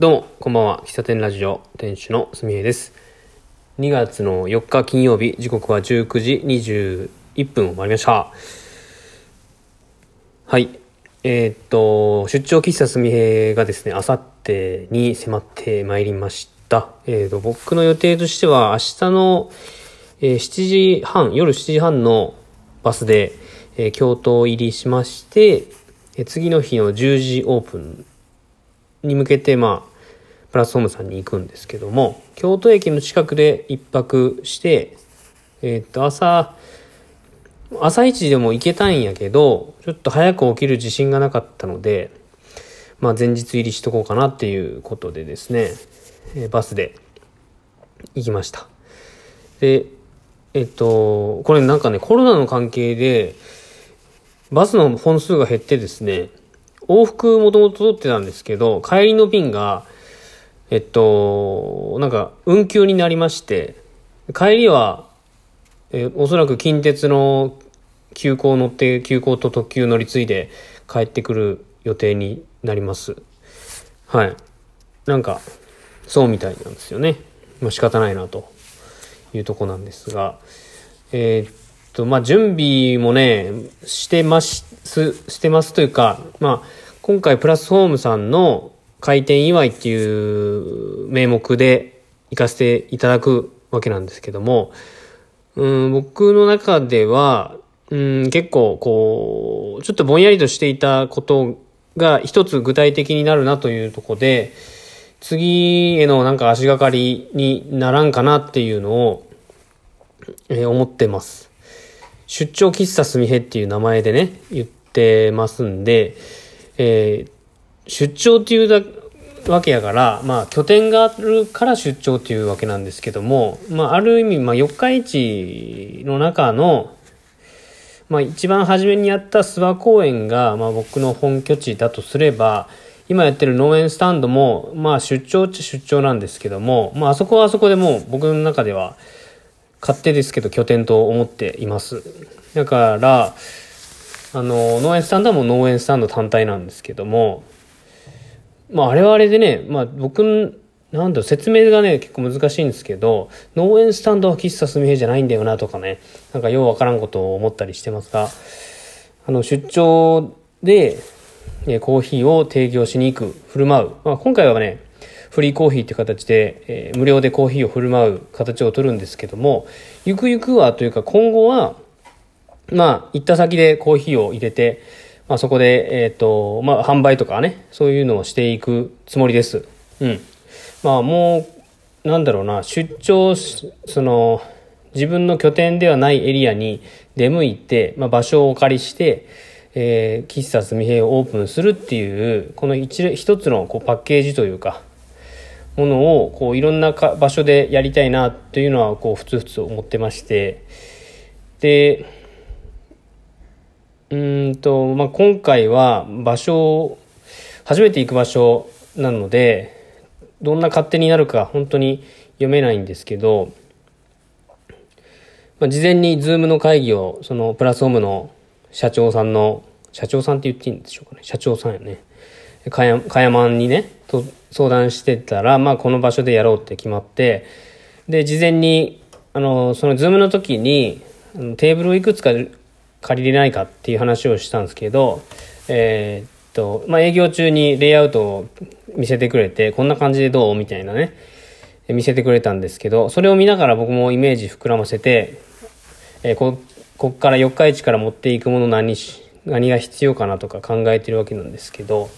どうも、こんばんは。喫茶店ラジオ店主のすみへです。2月の4日金曜日、時刻は19時21分を回りました。はい。えー、っと、出張喫茶すみへがですね、あさってに迫ってまいりました。えー、っと、僕の予定としては、明日の、えー、7時半、夜7時半のバスで、え京都入りしまして、え次の日の10時オープンに向けて、まあ、プラスホームさんに行くんですけども、京都駅の近くで一泊して、えー、っと、朝、朝一でも行けたんやけど、ちょっと早く起きる自信がなかったので、まあ前日入りしとこうかなっていうことでですね、えー、バスで行きました。で、えっと、これなんかね、コロナの関係で、バスの本数が減ってですね、往復もともと取ってたんですけど、帰りの便が、えっと、なんか運休になりまして、帰りは、えおそらく近鉄の急行乗って、急行と特急乗り継いで帰ってくる予定になります。はい。なんか、そうみたいなんですよね。まあ仕方ないなというとこなんですが、えー、っと、まあ、準備もね、してます、してますというか、まあ、今回プラスホームさんの開店祝いっていう名目で行かせていただくわけなんですけども、うん、僕の中では、うん、結構こう、ちょっとぼんやりとしていたことが一つ具体的になるなというとこで、次へのなんか足がかりにならんかなっていうのを、えー、思ってます。出張喫茶すみへっていう名前でね、言ってますんで、えー、出張っていうだわけやから、まあ、拠点があるから出張っていうわけなんですけども、まあ、ある意味、まあ、四日市の中の、まあ、一番初めにやった諏訪公園が、まあ、僕の本拠地だとすれば、今やってる農園スタンドも、まあ、出張っちゃ出張なんですけども、まあ、あそこはあそこでもう僕の中では、勝手ですけど拠点と思っています。だから、あの、農園スタンドはもう農園スタンド単体なんですけども、まああれはあれでね、まあ僕、なんだろ説明がね、結構難しいんですけど、農園スタンドは喫茶すみへじゃないんだよなとかね、なんかようわからんことを思ったりしてますが、あの、出張で、コーヒーを提供しに行く、振る舞う。まあ今回はね、フリーコーヒーっていう形で、えー、無料でコーヒーを振る舞う形を取るんですけども、ゆくゆくはというか今後は、まあ、行った先でコーヒーを入れて、まあそこで、えっ、ー、と、まあ販売とかね、そういうのをしていくつもりです。うん。まあもう、なんだろうな、出張、その、自分の拠点ではないエリアに出向いて、まあ場所をお借りして、えー、喫茶すみへをオープンするっていう、この一一つのこうパッケージというか、ものをこういろんな場所でやりたいなというのはこうふつふつ思ってまして。でうんと、まあ、今回は場所を初めて行く場所なのでどんな勝手になるか本当に読めないんですけど、まあ、事前にズームの会議をそのプラスホームの社長さんの社長さんって言っていいんでしょうかね。社長さんやね。かや、まんにね、と相談してたら、まあこの場所でやろうって決まって、で、事前に、あの、そのズームの時に、テーブルをいくつか借りれないかっていう話をしたんですけど、えー、っと、まあ営業中にレイアウトを見せてくれて、こんな感じでどうみたいなね、見せてくれたんですけど、それを見ながら僕もイメージ膨らませて、えー、こ、こっから四日市から持っていくもの何し、何が必要かなとか考えてるわけなんですけど、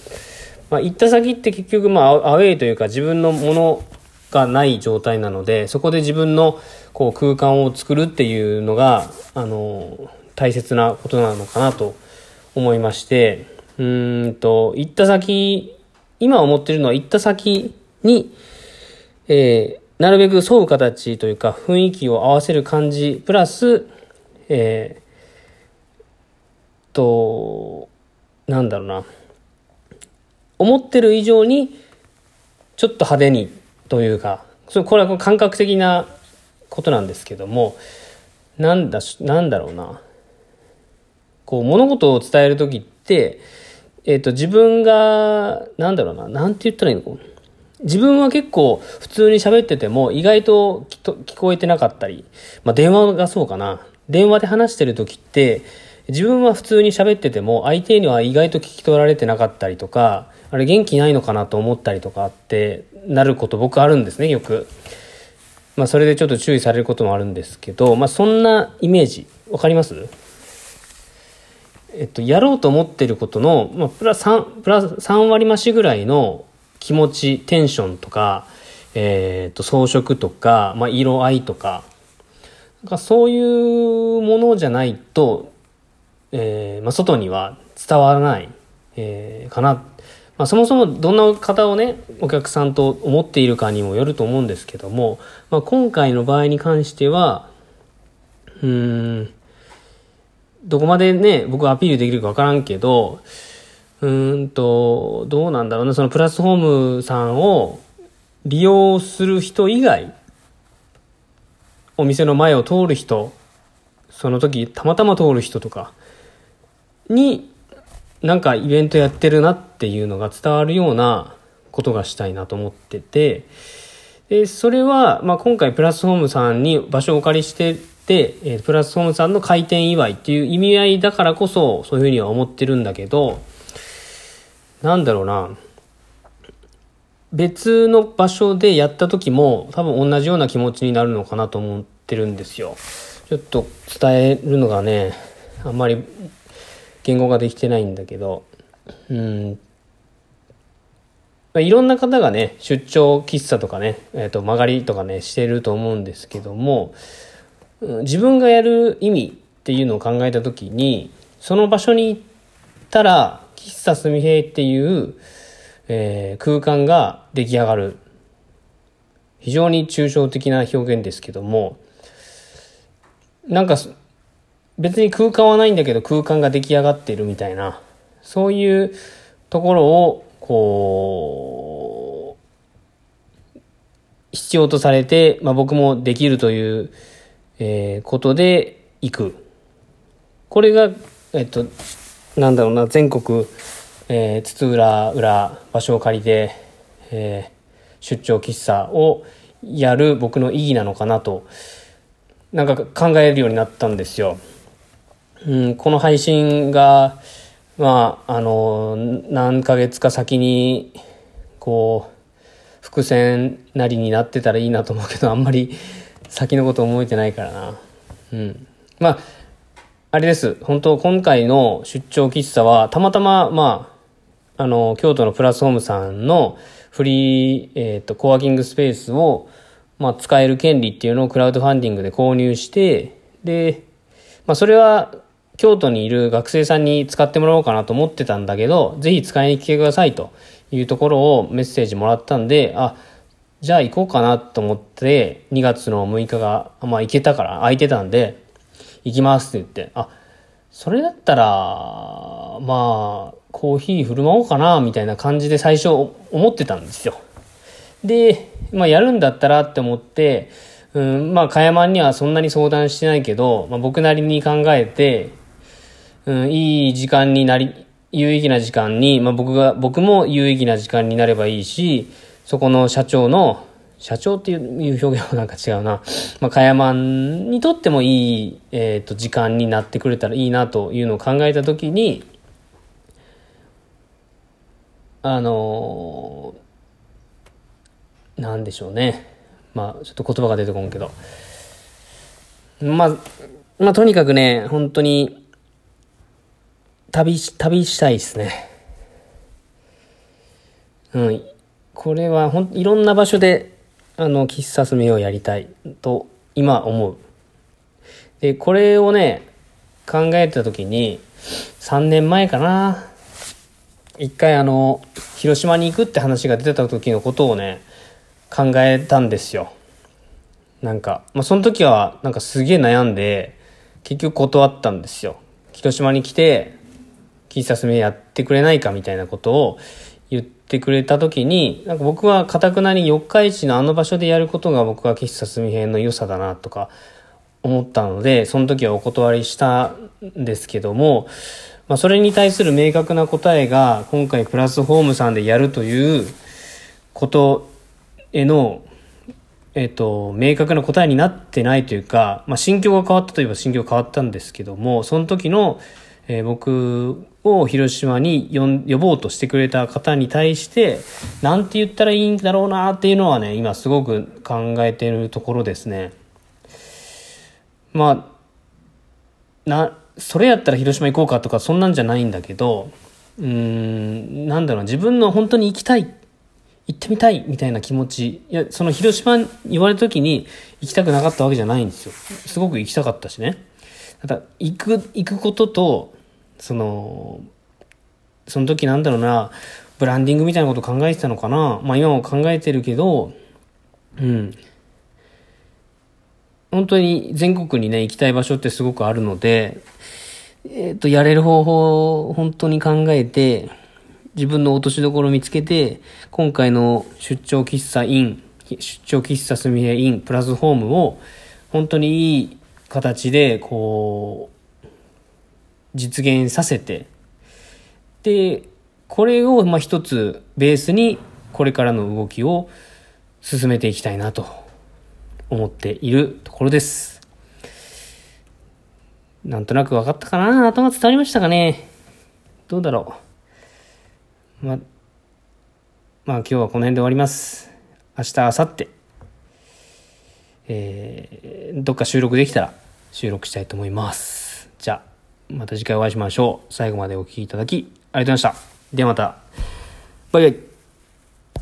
まあ、行った先って結局、まあ、アウェイというか自分のものがない状態なので、そこで自分のこう空間を作るっていうのが、あの、大切なことなのかなと思いまして、うんと、行った先、今思ってるのは行った先に、えー、なるべく沿う形というか雰囲気を合わせる感じ、プラス、えー、と、なんだろうな。思ってる以上にちょっと派手にというかこれは感覚的なことなんですけどもなんだなんだろうな。こう物事を伝える時って、えっ、ー、と自分がなんだろうな。なんて言ったらいいのか。自分は結構普通に喋ってても意外と聞こえてなかったり、まあ電話がそうかな。電話で話してる時って、自分は普通に喋ってても相手には意外と聞き取られてなかったりとか、あれ元気ないのかなと思ったりとかってなること僕あるんですね、よく。まあそれでちょっと注意されることもあるんですけど、まあそんなイメージ、わかります？えっと、やろうと思ってることの、まあ、プラス3、プラ3割増しぐらいの気持ち、テンションとか、えっと、装飾とか、まあ、色合いとか、なんかそういうものじゃないと、えー、まあ、外には伝わらない、えー、かな。まあ、そもそもどんな方をね、お客さんと思っているかにもよると思うんですけども、まあ、今回の場合に関しては、うん、どこまでね、僕アピールできるかわからんけど、うんと、どうなんだろうな、そのプラスホームさんを利用する人以外、お店の前を通る人、その時たまたま通る人とかに、なんかイベントやってるなっていうのが伝わるようなことがしたいなと思ってて、で、それは、まあ、今回プラスホームさんに場所をお借りしてて、え、プラスホームさんの開店祝いっていう意味合いだからこそ、そういうふうには思ってるんだけど、なんだろうな、別の場所でやった時も多分同じような気持ちになるのかなと思ってるんですよ。ちょっと伝えるのがね、あんまり言語ができてないんだけど、うん。まあ、いろんな方がね、出張喫茶とかね、えっ、ー、と、曲がりとかね、してると思うんですけども、自分がやる意味っていうのを考えた時にその場所に行ったら喫茶すみへいっていう、えー、空間が出来上がる非常に抽象的な表現ですけどもなんか別に空間はないんだけど空間が出来上がってるみたいなそういうところをこう必要とされて、まあ、僕もできるというえー、ことで行く。これが、えっと、なんだろうな、全国、えー、津々浦々場所を借りて、えー、出張喫茶をやる僕の意義なのかなと、なんか考えるようになったんですよ。うん、この配信が、まあ、あの、何ヶ月か先に、こう、伏線なりになってたらいいなと思うけど、あんまり先のこと覚えてないからな。うん。まあ、あれです。本当今回の出張喫茶は、たまたま、まあ、あの、京都のプラスホームさんのフリー、えっ、ー、と、コワーキングスペースを、まあ、使える権利っていうのをクラウドファンディングで購入して、で、まあ、それは、京都にいる学生さんに使ってもらおうかなと思ってたんだけど、ぜひ使いに来てくださいというところをメッセージもらったんで、あ、じゃあ行こうかなと思って、2月の6日が、まあ行けたから空いてたんで、行きますって言って、あ、それだったら、まあ、コーヒー振る舞おうかな、みたいな感じで最初思ってたんですよ。で、まあやるんだったらって思って、うん、まあ、かやまんにはそんなに相談してないけど、まあ僕なりに考えて、うん、いい時間になり、有意義な時間に、まあ僕が、僕も有意義な時間になればいいし、そこの社長の、社長っていう表現はなんか違うな。まあ、かやまんにとってもいい、えっ、ー、と、時間になってくれたらいいなというのを考えたときに、あのー、なんでしょうね。まあ、ちょっと言葉が出てこんけど。まあ、まあ、とにかくね、本当に、旅し、旅したいですね。うん。これはほんいろんな場所であの喫茶すめをやりたいと今思う。で、これをね、考えた時に3年前かな。一回あの、広島に行くって話が出てた時のことをね、考えたんですよ。なんか、まあ、その時はなんかすげえ悩んで、結局断ったんですよ。広島に来て、喫茶すめやってくれないかみたいなことを言ってくれた時に、なんか僕はかたくなに四日市のあの場所でやることが僕は喫茶すみ編の良さだなとか思ったので、その時はお断りしたんですけども、まあそれに対する明確な答えが今回プラスホームさんでやるということへの、えっ、と、明確な答えになってないというか、まあ、心境が変わったといえば心境が変わったんですけども、その時の、えー、僕を広島に呼ぼうとしてくれた方に対して、なんて言ったらいいんだろうなっていうのはね、今すごく考えているところですね。まあ、な、それやったら広島行こうかとかそんなんじゃないんだけど、うーん、なんだろう、自分の本当に行きたい、行ってみたいみたいな気持ち、いや、その広島に言われた時に行きたくなかったわけじゃないんですよ。すごく行きたかったしね。ただ、行く、行くことと、その、その時なんだろうな、ブランディングみたいなこと考えてたのかな。まあ今も考えてるけど、うん。本当に全国にね、行きたい場所ってすごくあるので、えっ、ー、と、やれる方法を本当に考えて、自分の落としどころを見つけて、今回の出張喫茶イン、出張喫茶すみへインプラスホームを、本当にいい形で、こう、実現させて、で、これを、まあ一つベースに、これからの動きを進めていきたいなと思っているところです。なんとなく分かったかな頭伝わりましたかねどうだろうま、まあ今日はこの辺で終わります。明日、明後日、えー、どっか収録できたら収録したいと思います。じゃあ、また次回お会いしましょう。最後までお聴きいただき、ありがとうございました。ではまた。バイバイ。